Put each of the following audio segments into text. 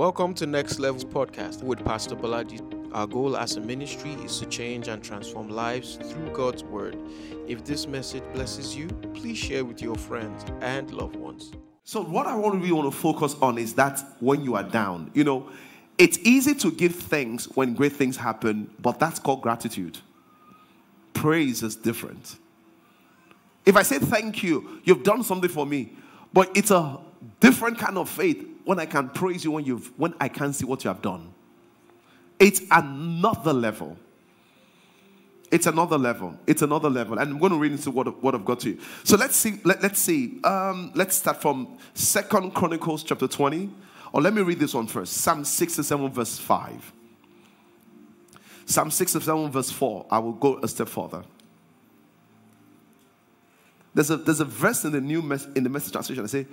Welcome to Next Levels Podcast with Pastor Balaji. Our goal as a ministry is to change and transform lives through God's Word. If this message blesses you, please share with your friends and loved ones. So, what I really want to focus on is that when you are down, you know, it's easy to give thanks when great things happen, but that's called gratitude. Praise is different. If I say thank you, you've done something for me, but it's a different kind of faith when I can praise you when you've when I can see what you have done. It's another level. It's another level. It's another level. And I'm going to read into what, what I've got to you. So let's see. Let, let's see. Um, let's start from Second Chronicles chapter 20. Or let me read this one first. Psalm 67, verse 5. Psalm 67, verse 4. I will go a step further. There's a, there's a verse in the new mes- in the message translation. I say,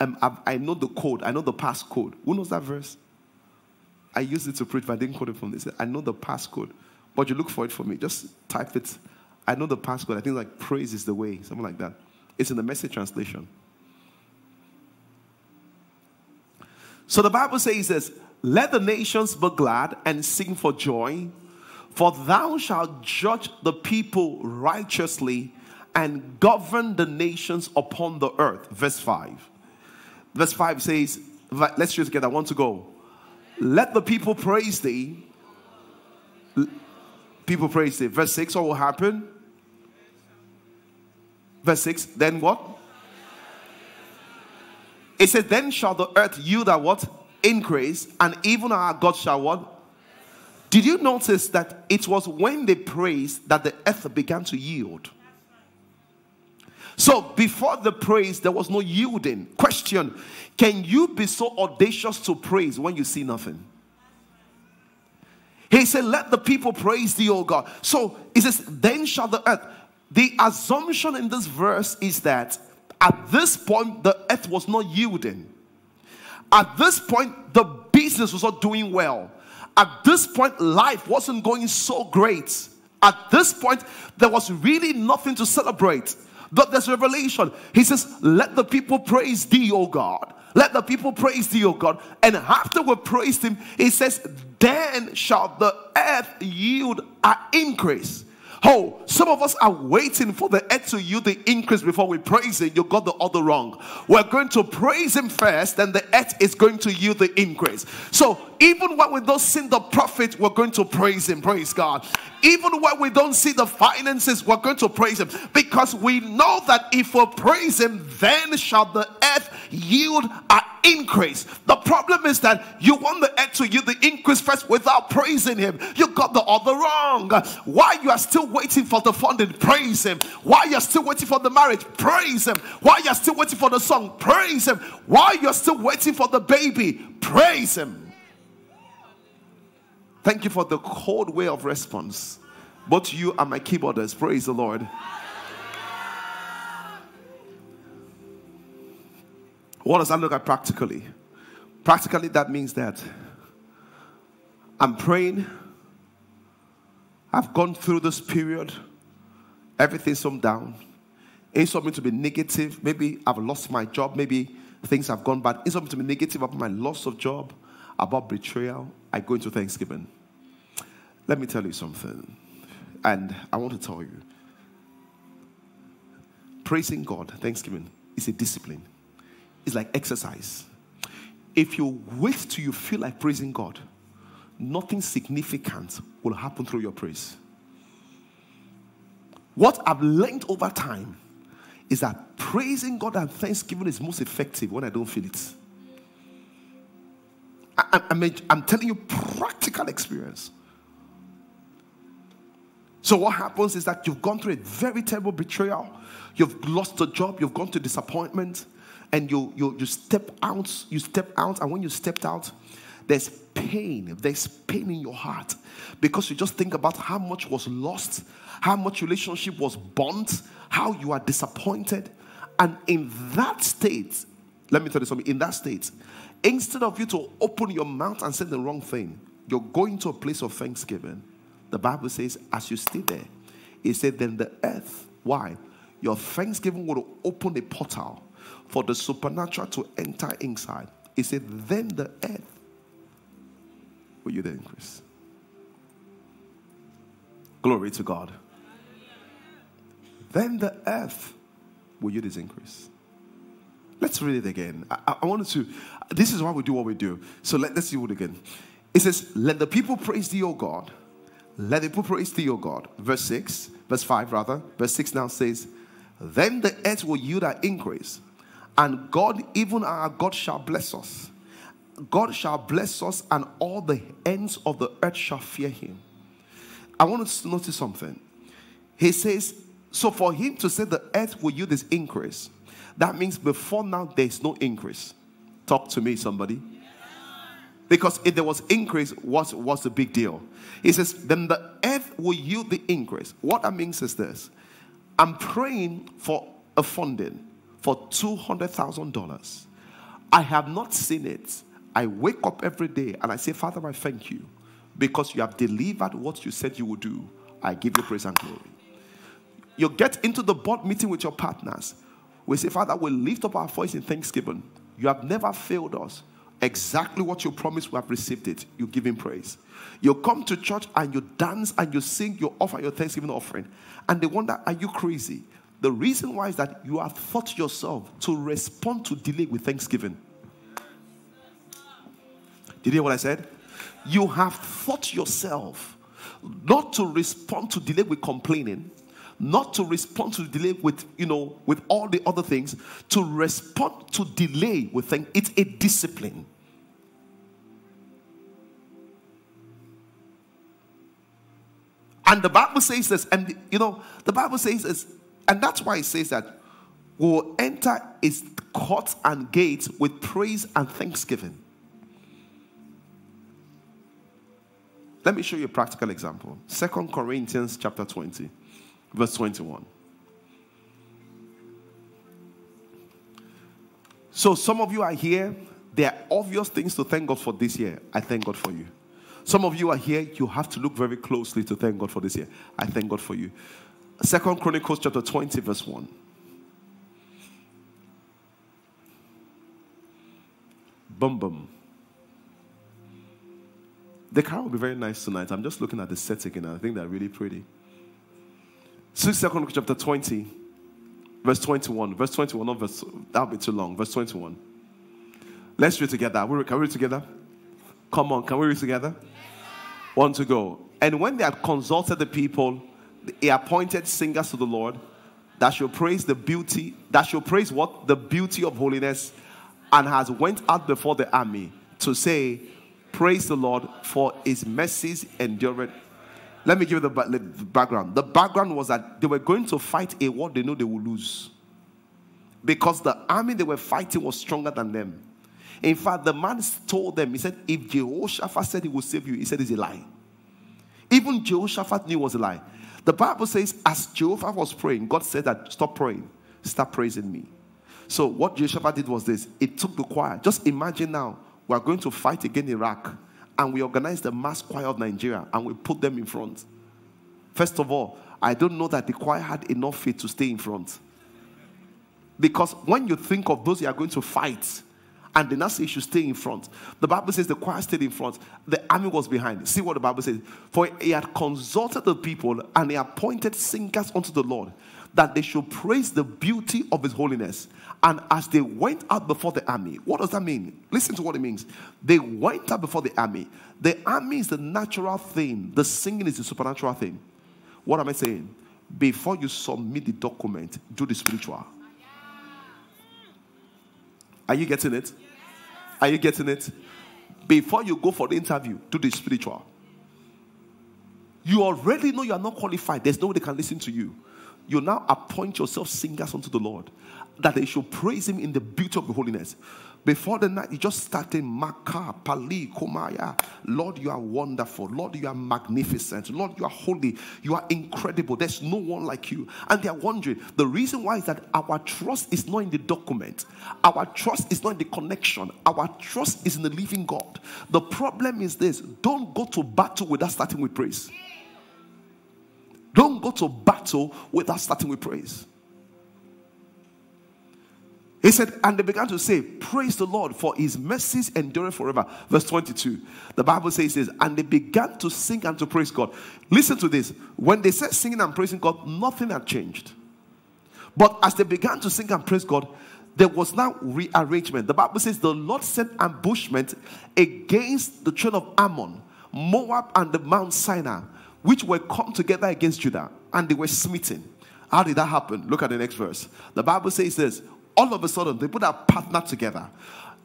um, I, know the code. I know the passcode. Who knows that verse? I used it to preach, but I didn't quote it from this. I know the passcode. But you look for it for me. Just type it. I know the passcode. I think like praise is the way, something like that. It's in the message translation. So the Bible says this Let the nations be glad and sing for joy, for thou shalt judge the people righteously and govern the nations upon the earth. Verse 5. Verse 5 says, Let's read together. I want to go. Let the people praise thee. People praise thee. Verse 6, what will happen? Verse 6, then what? It says, Then shall the earth yield a what? Increase, and even our God shall what? Did you notice that it was when they praised that the earth began to yield? So before the praise, there was no yielding. Question Can you be so audacious to praise when you see nothing? He said, Let the people praise thee, O God. So he says, Then shall the earth. The assumption in this verse is that at this point, the earth was not yielding. At this point, the business was not doing well. At this point, life wasn't going so great. At this point, there was really nothing to celebrate. But there's revelation. He says, Let the people praise thee, O God. Let the people praise thee, O God. And after we praised him, he says, Then shall the earth yield an increase. Oh, some of us are waiting for the earth to yield the increase before we praise Him. You got the other wrong. We're going to praise Him first, then the earth is going to yield the increase. So even when we don't see the profit, we're going to praise Him. Praise God. Even when we don't see the finances, we're going to praise Him because we know that if we praise Him, then shall the earth yield an increase. The problem is that you want the earth to yield the increase first without praising Him. You got the other wrong. Why you are still waiting for the funding? Praise Him. Why you're still waiting for the marriage? Praise Him. Why you're still waiting for the song? Praise Him. Why you're still waiting for the baby? Praise Him. Thank you for the cold way of response. Both you and my keyboarders. Praise the Lord. What does that look at practically? Practically, that means that I'm praying. I've gone through this period. Everything's some down. It's something to be negative. Maybe I've lost my job. Maybe things have gone bad. It's something to be negative about my loss of job, about betrayal. I go into Thanksgiving. Let me tell you something. And I want to tell you praising God, Thanksgiving, is a discipline. It's like exercise. If you wait till you feel like praising God, nothing significant will happen through your praise. What I've learned over time is that praising God and thanksgiving is most effective when I don't feel it. I, am telling you practical experience. So, what happens is that you've gone through a very terrible betrayal, you've lost a job, you've gone to disappointment, and you, you, you step out, you step out, and when you stepped out, there's pain, there's pain in your heart. Because you just think about how much was lost, how much relationship was burnt, how you are disappointed. And in that state, let me tell you something, in that state, instead of you to open your mouth and say the wrong thing, you're going to a place of thanksgiving. The Bible says, as you stay there, it said, then the earth, why? Your thanksgiving will open a portal for the supernatural to enter inside. It said, Then the earth will you the increase. Glory to God. Then the earth will you its increase. Let's read it again. I, I wanted to, this is why we do what we do. So let, let's see it again. It says, Let the people praise thee, O God. Let the people praise thee, O God. Verse 6, verse 5 rather. Verse 6 now says, Then the earth will yield her increase, and God, even our God, shall bless us. God shall bless us, and all the ends of the earth shall fear him. I want to notice something. He says, So for him to say the earth will yield this increase, that means before now there's no increase. Talk to me, somebody. Because if there was increase, what's, what's the big deal? He says, then the earth will yield the increase. What that means is this I'm praying for a funding for $200,000. I have not seen it. I wake up every day and I say, Father, I thank you because you have delivered what you said you would do. I give you praise and glory. You get into the board meeting with your partners. We say, Father, we lift up our voice in thanksgiving. You have never failed us. Exactly what you promised, we have received it. You give him praise. You come to church and you dance and you sing, you offer your thanksgiving offering. And they wonder, are you crazy? The reason why is that you have thought yourself to respond to delay with thanksgiving. Did you hear what I said? You have thought yourself not to respond to delay with complaining, not to respond to delay with you know with all the other things to respond to delay with things. It's a discipline. And the bible says this and you know the bible says this and that's why it says that we will enter its courts and gates with praise and thanksgiving. Let me show you a practical example. Second corinthians chapter 20 verse 21. So, some of you are here. There are obvious things to thank God for this year. I thank God for you. Some of you are here. You have to look very closely to thank God for this year. I thank God for you. Second Chronicles chapter 20, verse 1. Boom, boom. The car will be very nice tonight. I'm just looking at the setting and I think they're really pretty. 6 Chronicles chapter 20, verse 21. Verse 21, not verse, that'll be too long. Verse 21. Let's read together. Can we read together? Come on, can we read together? One to go. And when they had consulted the people, he appointed singers to the Lord that shall praise the beauty, that shall praise what? The beauty of holiness, and has went out before the army to say, Praise the Lord, for his mercies endureth let me give you the, the background. The background was that they were going to fight a war they know they would lose. Because the army they were fighting was stronger than them. In fact, the man told them, he said, if Jehoshaphat said he would save you, he said it's a lie. Even Jehoshaphat knew it was a lie. The Bible says, as Jehoshaphat was praying, God said that stop praying, start praising me. So what Jehoshaphat did was this: it took the choir. Just imagine now, we are going to fight against Iraq and we organized the mass choir of Nigeria and we put them in front. First of all, I don't know that the choir had enough faith to stay in front. Because when you think of those you are going to fight, and the now should stay in front. The Bible says the choir stayed in front, the army was behind. See what the Bible says. For he had consulted the people and he appointed singers unto the Lord that they should praise the beauty of his holiness. And as they went out before the army, what does that mean? Listen to what it means. They went out before the army. The army is the natural thing, the singing is the supernatural thing. What am I saying? Before you submit the document, do the spiritual. Are you getting it? Are you getting it? Before you go for the interview, do the spiritual. You already know you are not qualified. There's no one that can listen to you you now appoint yourself singers unto the Lord, that they should praise Him in the beauty of the holiness. Before the night, you just started Maka, Pali, Komaya. Lord, you are wonderful. Lord, you are magnificent. Lord, you are holy. You are incredible. There's no one like you. And they are wondering the reason why is that our trust is not in the document, our trust is not in the connection, our trust is in the living God. The problem is this don't go to battle without starting with praise. Don't go to battle without starting with praise. He said, and they began to say, Praise the Lord, for his mercies endure forever. Verse 22. The Bible says this, and they began to sing and to praise God. Listen to this. When they said singing and praising God, nothing had changed. But as they began to sing and praise God, there was now rearrangement. The Bible says the Lord sent ambushment against the children of Ammon, Moab, and the Mount Seir, which were come together against Judah, and they were smitten. How did that happen? Look at the next verse. The Bible says this all of a sudden they put a partner together.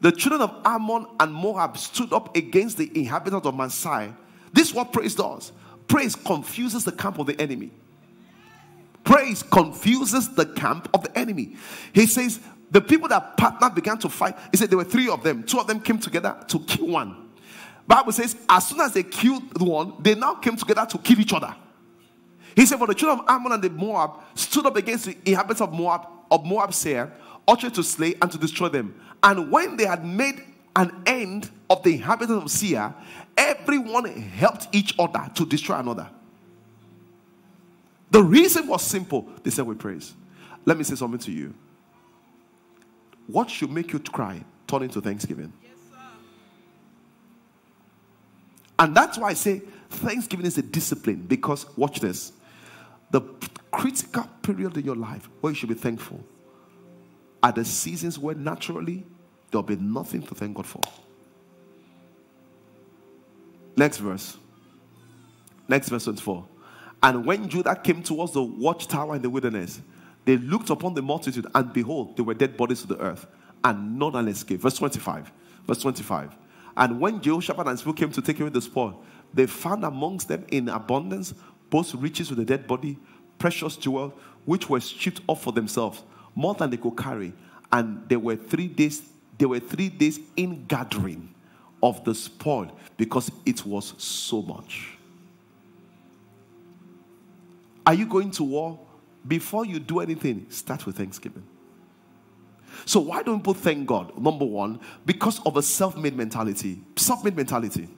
The children of Ammon and Moab stood up against the inhabitants of Mount Seir. This is what praise does. Praise confuses the camp of the enemy. Praise confuses the camp of the enemy. He says the people that partner began to fight. He said there were three of them. Two of them came together to kill one. Bible says as soon as they killed one, they now came together to kill each other. He said, For the children of Ammon and the Moab stood up against the inhabitants of Moab of Moab Seir uttered to slay and to destroy them. And when they had made an end of the inhabitants of Seir, everyone helped each other to destroy another. The reason was simple. They said, We praise. Let me say something to you. What should make you cry? Turn into thanksgiving. And that's why I say thanksgiving is a discipline because, watch this, the critical period in your life where you should be thankful are the seasons where naturally there'll be nothing to thank God for. Next verse. Next verse 24. And when Judah came towards the watchtower in the wilderness, they looked upon the multitude, and behold, there were dead bodies to the earth, and none an escape. Verse 25. Verse 25. And when Jehoshaphat and his people came to take away the spoil, they found amongst them in abundance both riches with the dead body, precious jewels, which were stripped off for themselves more than they could carry. And there were three days, there were three days in gathering of the spoil because it was so much. Are you going to war? Before you do anything, start with thanksgiving. So why don't people thank God? Number one, because of a self-made mentality. Self-made mentality.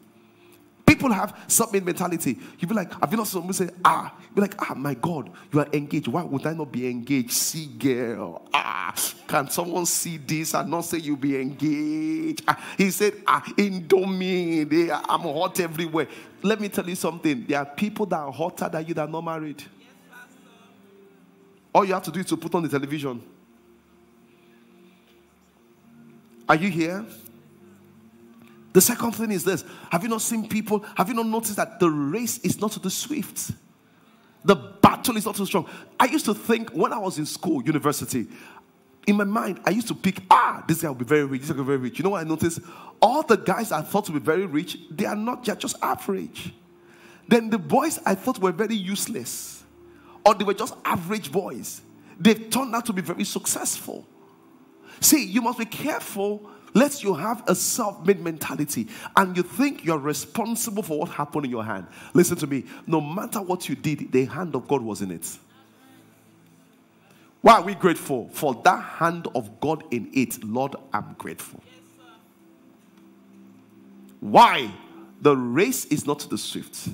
People have submit mentality. You be like, have you not someone say, ah, be like, ah, my God, you are engaged. Why would I not be engaged? See, girl, ah, can someone see this and not say you be engaged? Ah, he said, ah, Indomie, they, I'm hot everywhere. Let me tell you something. There are people that are hotter than you that are not married. Yes, All you have to do is to put on the television. Are you here? The second thing is this Have you not seen people? Have you not noticed that the race is not to the swift? The battle is not too strong. I used to think when I was in school, university, in my mind, I used to pick, ah, this guy will be very rich, this guy will be very rich. You know what I noticed? All the guys I thought to be very rich, they are not, they're just average. Then the boys I thought were very useless, or they were just average boys, they've turned out to be very successful. See, you must be careful let you have a self made mentality and you think you're responsible for what happened in your hand. Listen to me. No matter what you did, the hand of God was in it. Why are we grateful? For that hand of God in it, Lord, I'm grateful. Why? The race is not the swift.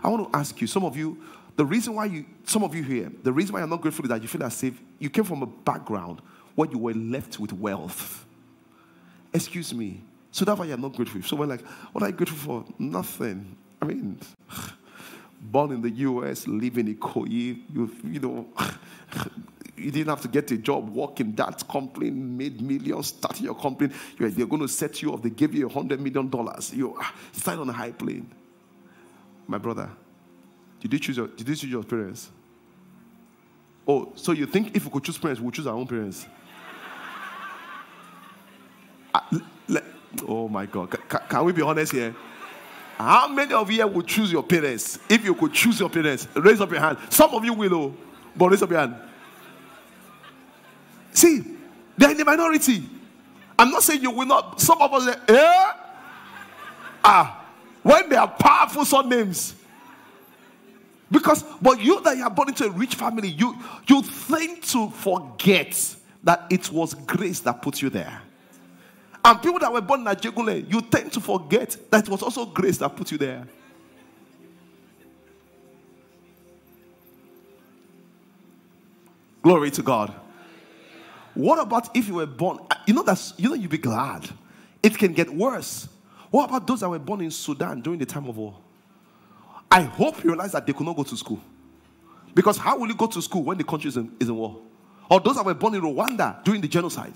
I want to ask you, some of you, the reason why you, some of you here, the reason why you're not grateful is that you feel as if you came from a background where you were left with wealth. Excuse me. So that's why you're not grateful. So we're like, what are you grateful for? Nothing. I mean, born in the US, living in Ikoyi, you, you know, you didn't have to get a job, work in that company, made millions, start your company. You're, they're going to set you up. They give you a hundred million dollars. You ah, start on a high plane. My brother, did you choose your, did you choose your parents? Oh, so you think if we could choose parents, we'll choose our own parents? Oh my God. Can, can we be honest here? How many of you would choose your parents? If you could choose your parents, raise up your hand. Some of you will, oh, but raise up your hand. See, they're in the minority. I'm not saying you will not. Some of us, say, eh? Ah, when they are powerful surnames. Because, but you that you are born into a rich family, you you think to forget that it was grace that put you there. And people that were born in Ajegunle, you tend to forget that it was also grace that put you there. Glory to God. What about if you were born? You know that's you know you'd be glad. It can get worse. What about those that were born in Sudan during the time of war? I hope you realize that they could not go to school. Because how will you go to school when the country is in, is in war? Or those that were born in Rwanda during the genocide.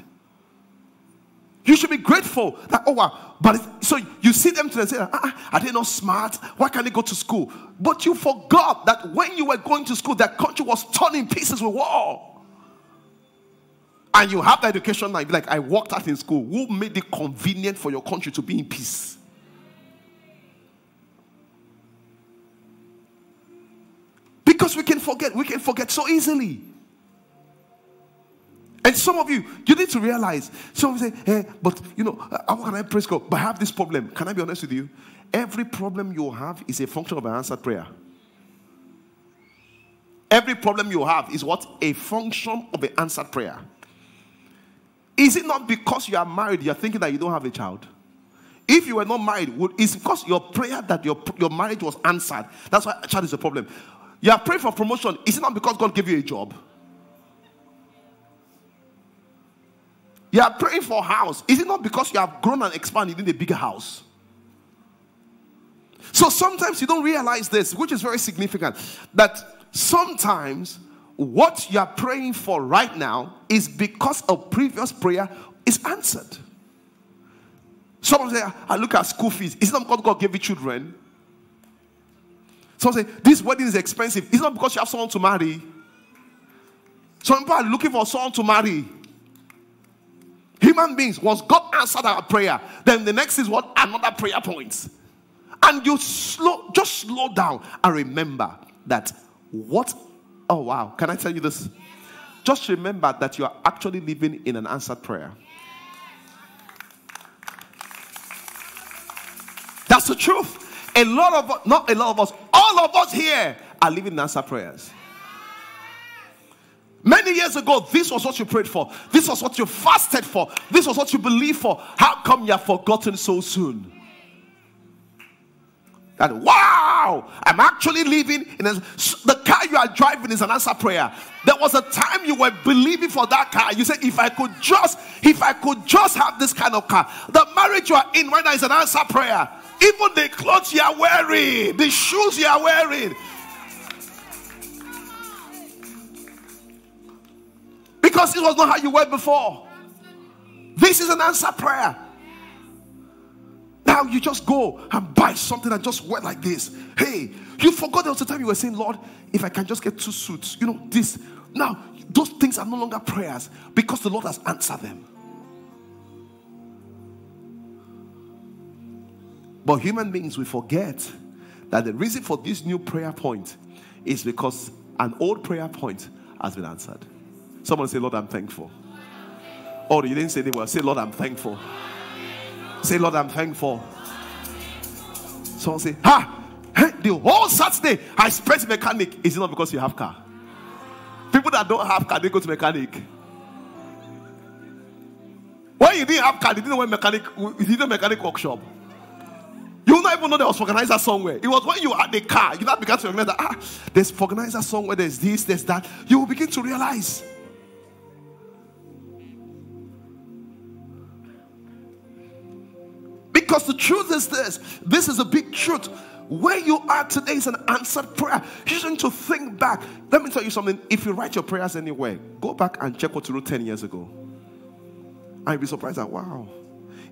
You should be grateful that, oh wow. But so you see them today and say, ah, are they not smart? Why can't they go to school? But you forgot that when you were going to school, that country was torn in pieces with war. And you have the education now, like, I worked out in school. Who made it convenient for your country to be in peace? Because we can forget, we can forget so easily. And some of you, you need to realize, some of you say, hey, but you know, how can I praise God? But I have this problem. Can I be honest with you? Every problem you have is a function of an answered prayer. Every problem you have is what? A function of an answered prayer. Is it not because you are married, you're thinking that you don't have a child? If you were not married, it's because your prayer that your, your marriage was answered. That's why a child is a problem. You are praying for promotion. Is it not because God gave you a job? You are praying for house. Is it not because you have grown and expanded in a bigger house? So sometimes you don't realize this, which is very significant, that sometimes what you are praying for right now is because a previous prayer is answered. Some say, I look at school fees. Is it not because God gave you children? Some say, this wedding is expensive. It's not because you have someone to marry. Some people are looking for someone to marry. Human beings, once God answered our prayer, then the next is what? Another prayer point. And you slow, just slow down and remember that what, oh wow, can I tell you this? Just remember that you are actually living in an answered prayer. That's the truth. A lot of not a lot of us, all of us here are living in answered prayers. Many years ago, this was what you prayed for. This was what you fasted for. This was what you believed for. How come you have forgotten so soon? That wow, I'm actually living in a, the car you are driving is an answer prayer. There was a time you were believing for that car. You said, if I could just, if I could just have this kind of car. The marriage you are in right now is an answer prayer. Even the clothes you are wearing, the shoes you are wearing, Because it was not how you were before. This is an answer prayer. Now you just go and buy something and just wear like this. Hey, you forgot there was a time you were saying, Lord, if I can just get two suits, you know, this. Now, those things are no longer prayers because the Lord has answered them. But human beings, we forget that the reason for this new prayer point is because an old prayer point has been answered. Someone say, Lord, I'm thankful. Oh, you didn't say they were. Say, Lord, I'm thankful. Say, Lord, I'm thankful. Someone say, Ha! Hey, the whole Saturday I spent mechanic. Is it not because you have car? People that don't have car, they go to mechanic. When you didn't have car, you didn't know mechanic, you didn't mechanic workshop. You will not even know there was organizer somewhere. It was when you had the car, you now began to remember that ah, there's organizer somewhere, there's this, there's that. You will begin to realize Because the truth is this this is a big truth. Where you are today is an answered prayer. You need to think back. Let me tell you something. If you write your prayers anywhere, go back and check what you wrote 10 years ago. I'd be surprised that, wow.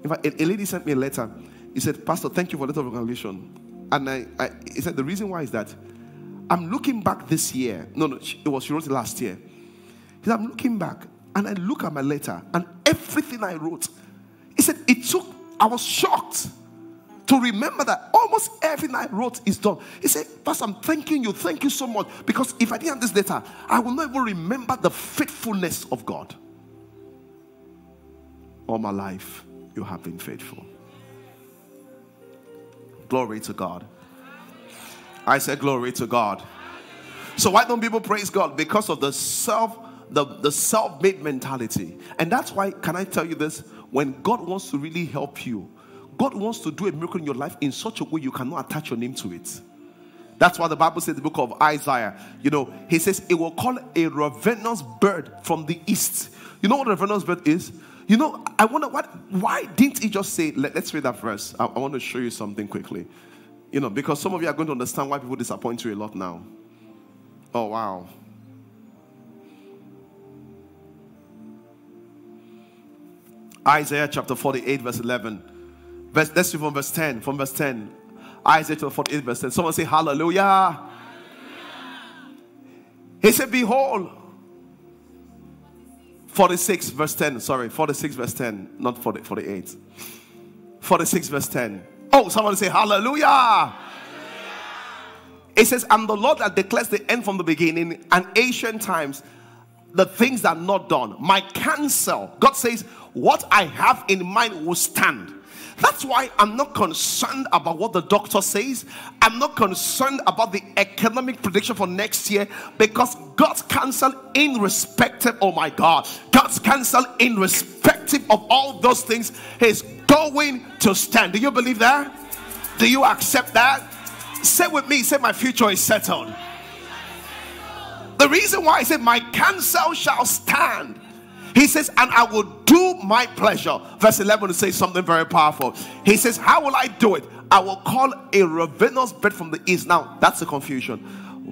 In fact, a, lady sent me a letter. He said, Pastor, thank you for the letter of congratulations. And I, I, he said, the reason why is that I'm looking back this year. No, no, it was, she wrote it last year. He said, I'm looking back and I look at my letter and everything I wrote. He said, it took I was shocked to remember that almost everything I wrote is done. He said, Pastor, I'm thanking you. Thank you so much. Because if I didn't have this letter, I will not even remember the faithfulness of God. All my life, you have been faithful. Glory to God. I said, Glory to God. So, why don't people praise God? Because of the self, the, the self-made mentality. And that's why, can I tell you this? When God wants to really help you, God wants to do a miracle in your life in such a way you cannot attach your name to it. That's why the Bible says the book of Isaiah, you know, he says it will call a ravenous bird from the east. You know what a ravenous bird is? You know, I wonder what why didn't he just say, Let, us read that verse. I, I want to show you something quickly. You know, because some of you are going to understand why people disappoint you a lot now. Oh wow. Isaiah chapter 48, verse 11. Verse, let's see from verse 10. From verse 10. Isaiah chapter 48, verse 10. Someone say hallelujah. He said, Behold, 46 verse 10. Sorry, 46 verse 10, not 40, 48. 46 verse 10. Oh, someone say hallelujah. hallelujah. It says, I'm the Lord that declares the end from the beginning and ancient times, the things that are not done. My counsel, God says, what I have in mind will stand. That's why I'm not concerned about what the doctor says. I'm not concerned about the economic prediction for next year because God's counsel, in respective, oh my God, God's counsel, in respective of all those things, is going to stand. Do you believe that? Do you accept that? Say with me, say, My future is settled. The reason why he said, My counsel shall stand he says, and I will do my pleasure. Verse 11 says something very powerful. He says, How will I do it? I will call a ravenous bird from the east. Now, that's a confusion.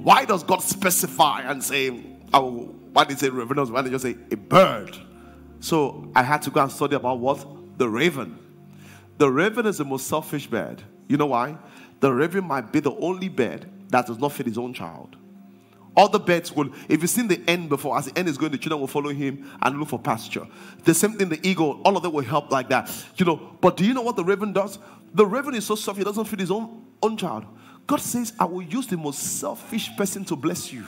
Why does God specify and say, oh, will, why did he say ravenous? Why did he just say a bird? So I had to go and study about what? The raven. The raven is the most selfish bird. You know why? The raven might be the only bird that does not feed his own child. Other birds will, if you've seen the end before, as the end is going, the children will follow him and look for pasture. The same thing, the eagle, all of them will help like that. You know, but do you know what the raven does? The raven is so soft, he doesn't feed his own, own child. God says, I will use the most selfish person to bless you.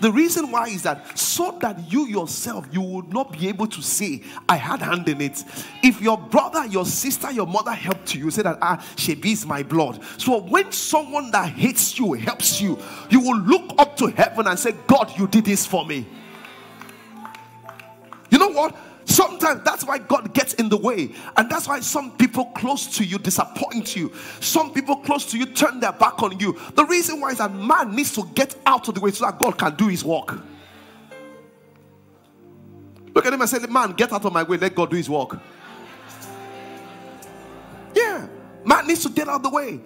The reason why is that so that you yourself you would not be able to say, I had hand in it. If your brother, your sister, your mother helped you, you say that ah, she is my blood. So when someone that hates you helps you, you will look up to heaven and say, God, you did this for me. You know what? Sometimes that's why God gets in the way. And that's why some people close to you disappoint you. Some people close to you turn their back on you. The reason why is that man needs to get out of the way so that God can do his work. Look at him and say, Man, get out of my way, let God do his work. Yeah, man needs to get out of the way.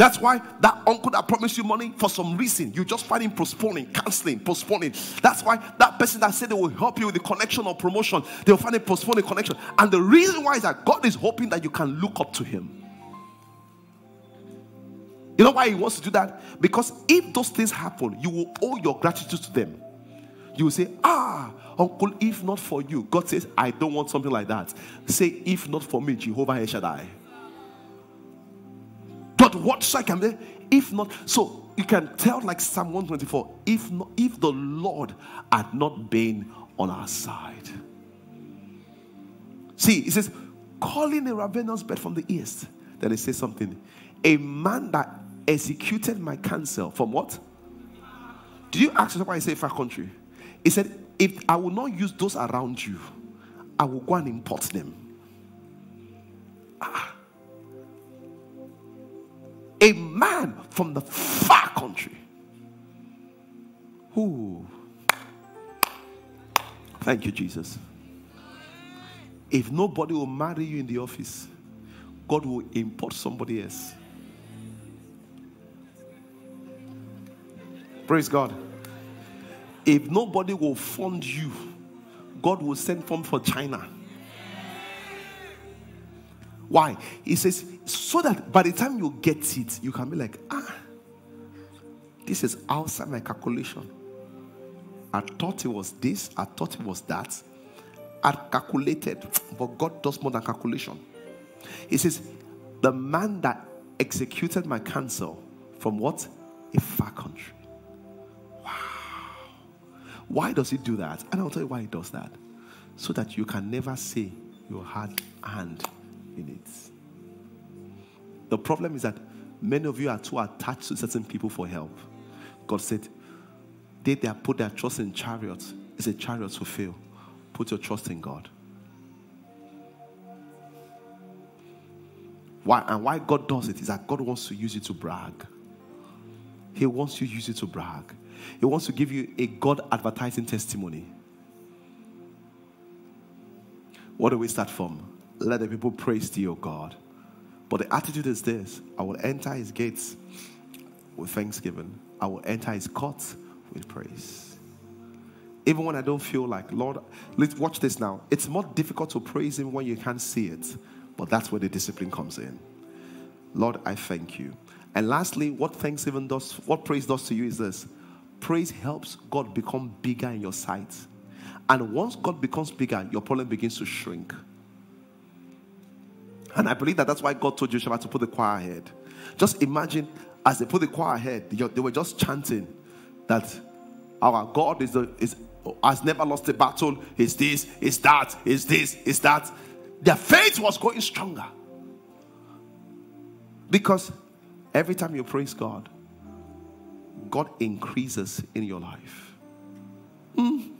That's why that uncle that promised you money for some reason, you just find him postponing, canceling, postponing. That's why that person that said they will help you with the connection or promotion, they'll find him postponing connection. And the reason why is that God is hoping that you can look up to him. You know why he wants to do that? Because if those things happen, you will owe your gratitude to them. You will say, Ah, uncle, if not for you, God says, I don't want something like that. Say, if not for me, Jehovah El Shaddai. But what shall I can be? If not, so you can tell like Psalm 124, if not, if the Lord had not been on our side. See, it says, calling a ravenous bird from the east. Then it says something. A man that executed my counsel from what? Did you ask why I say far country? He said, if I will not use those around you, I will go and import them. Ah a man from the far country. Who? Thank you, Jesus. If nobody will marry you in the office, God will import somebody else. Praise God. If nobody will fund you, God will send fund for China. Why? He says, so that by the time you get it, you can be like, ah, this is outside my calculation. I thought it was this, I thought it was that. I calculated, but God does more than calculation. He says, the man that executed my counsel from what? A far country. Wow. Why does he do that? And I'll tell you why he does that. So that you can never say you had hand in it. The problem is that many of you are too attached to certain people for help. God said, they that put their trust in chariots is a chariot to fail. Put your trust in God. Why and why God does it is that God wants to use you to brag. He wants to use it to brag. He wants to give you a God advertising testimony. What do we start from? Let the people praise thee, O God. But the attitude is this I will enter his gates with thanksgiving, I will enter his courts with praise. Even when I don't feel like, Lord, let's watch this now. It's more difficult to praise him when you can't see it, but that's where the discipline comes in. Lord, I thank you. And lastly, what thanksgiving does, what praise does to you is this praise helps God become bigger in your sight. And once God becomes bigger, your problem begins to shrink. And I believe that that's why God told Joshua to put the choir ahead. Just imagine as they put the choir ahead, they were just chanting that our God is, the, is has never lost a battle. Is this, is that, is this, is that. Their faith was going stronger. Because every time you praise God, God increases in your life. Mm.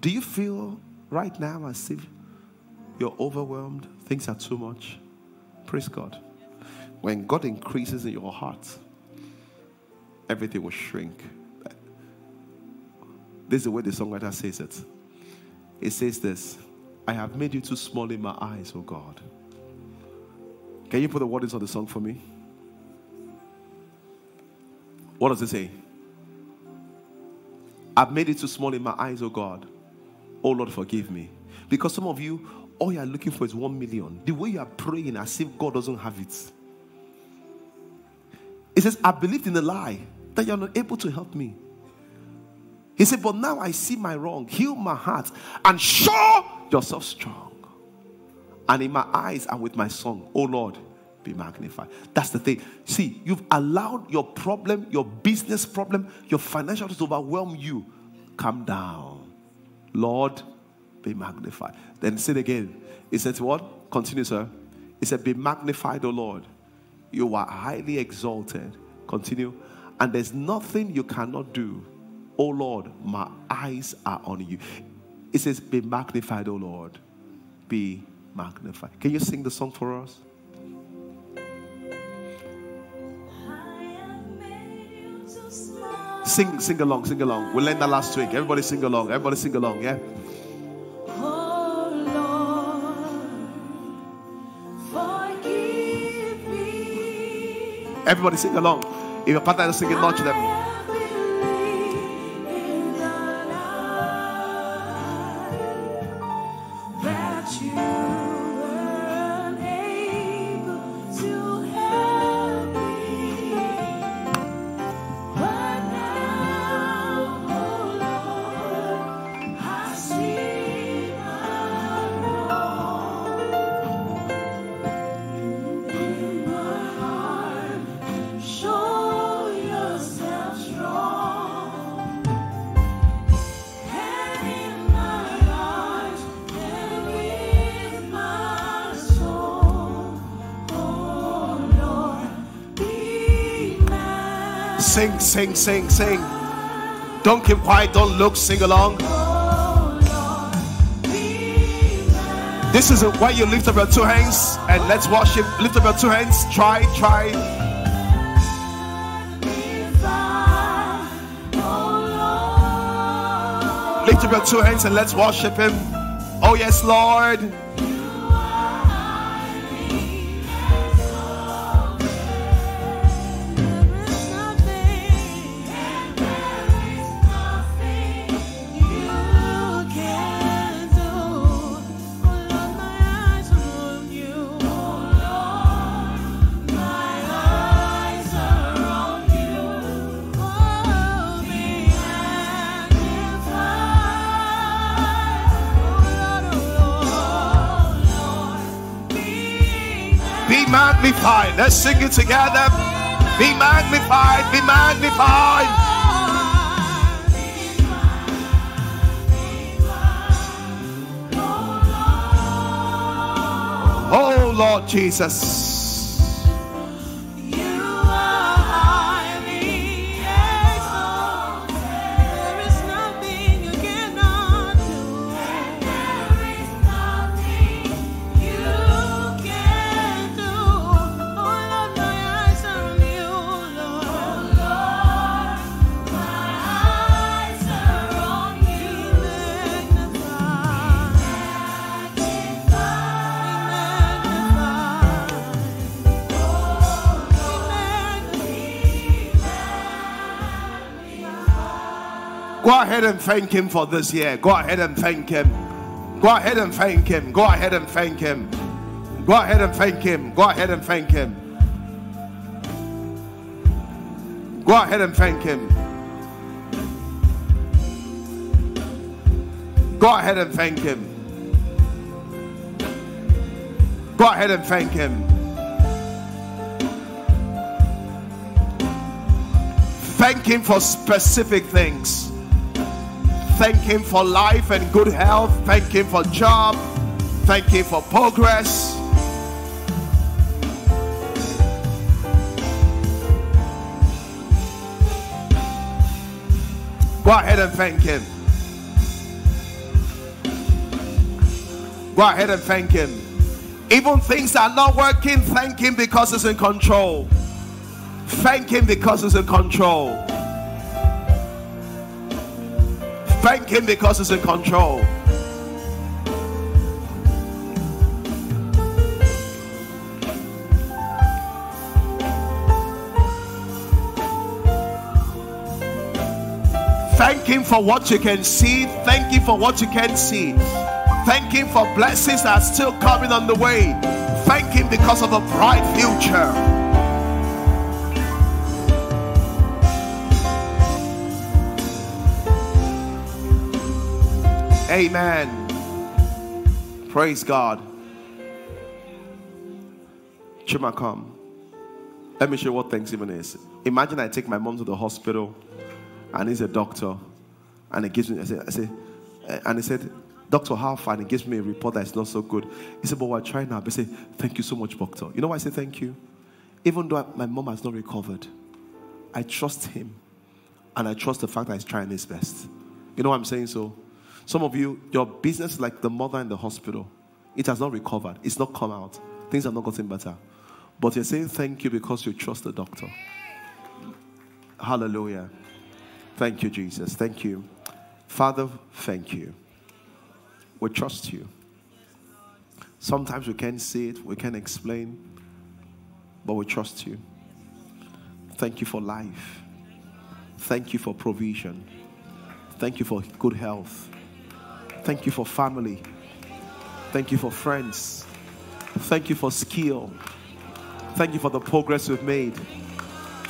Do you feel right now as if you're overwhelmed, things are too much? Praise God. When God increases in your heart, everything will shrink. This is the way the songwriter says it. It says this I have made you too small in my eyes, oh God. Can you put the words on the song for me? What does it say? I've made it too small in my eyes, oh God. Oh Lord, forgive me. Because some of you, all you're looking for is one million. The way you are praying as if God doesn't have it. He says, I believed in the lie that you're not able to help me. He said, But now I see my wrong. Heal my heart and show yourself strong. And in my eyes and with my song, oh Lord, be magnified. That's the thing. See, you've allowed your problem, your business problem, your financial to overwhelm you. Calm down. Lord, be magnified. Then say it again. He said, What? Continue, sir. He said, Be magnified, O Lord. You are highly exalted. Continue. And there's nothing you cannot do. O Lord, my eyes are on you. It says, Be magnified, O Lord. Be magnified. Can you sing the song for us? Sing, sing along, sing along. We learned that last week. Everybody sing along. Everybody sing along, yeah? Everybody sing along. If your partner is singing, nudge them. Sing, sing, sing, sing. Don't keep quiet, don't look, sing along. This is why you lift up your two hands and let's worship. Lift up your two hands. Try, try. Lift up your two hands and let's worship Him. Oh, yes, Lord. Magnified. Let's sing it together. Be magnified, be magnified. Oh Lord Jesus. Go ahead and thank Him for this year. Go ahead and thank Him. Go ahead and thank Him. Go ahead and thank Him. Go ahead and thank Him. Go ahead and thank Him. Go ahead and thank Him. Go ahead and thank Him. Go ahead and thank Him. Thank Him for specific things. Thank Him for life and good health. Thank Him for job. Thank Him for progress. Go ahead and thank Him. Go ahead and thank Him. Even things that are not working, thank Him because He's in control. Thank Him because He's in control. Thank Him because He's in control. Thank Him for what you can see. Thank Him for what you can see. Thank Him for blessings that are still coming on the way. Thank Him because of a bright future. Amen. Praise God. Chima, come. Let me show you what Thanksgiving is. Imagine I take my mom to the hospital and he's a doctor and he gives me, I say, I say uh, and he said, Doctor, how? And he gives me a report that's not so good. He said, But we're trying now. I say, Thank you so much, doctor. You know why I say thank you? Even though my mom has not recovered, I trust him and I trust the fact that he's trying his best. You know what I'm saying? So, some of you, your business is like the mother in the hospital. It has not recovered, it's not come out. Things have not gotten better. But you're saying thank you because you trust the doctor. Hallelujah. Thank you, Jesus. Thank you. Father, thank you. We trust you. Sometimes we can't see it, we can't explain, but we trust you. Thank you for life. Thank you for provision. Thank you for good health. Thank you for family. Thank you for friends. Thank you for skill. Thank you for the progress we've made.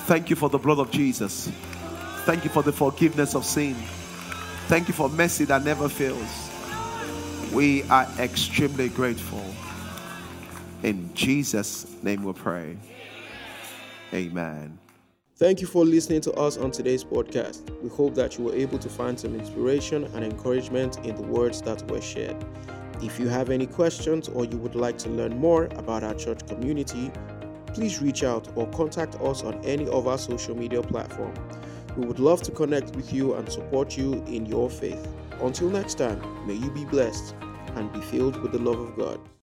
Thank you for the blood of Jesus. Thank you for the forgiveness of sin. Thank you for mercy that never fails. We are extremely grateful. In Jesus' name we pray. Amen. Thank you for listening to us on today's podcast. We hope that you were able to find some inspiration and encouragement in the words that were shared. If you have any questions or you would like to learn more about our church community, please reach out or contact us on any of our social media platforms. We would love to connect with you and support you in your faith. Until next time, may you be blessed and be filled with the love of God.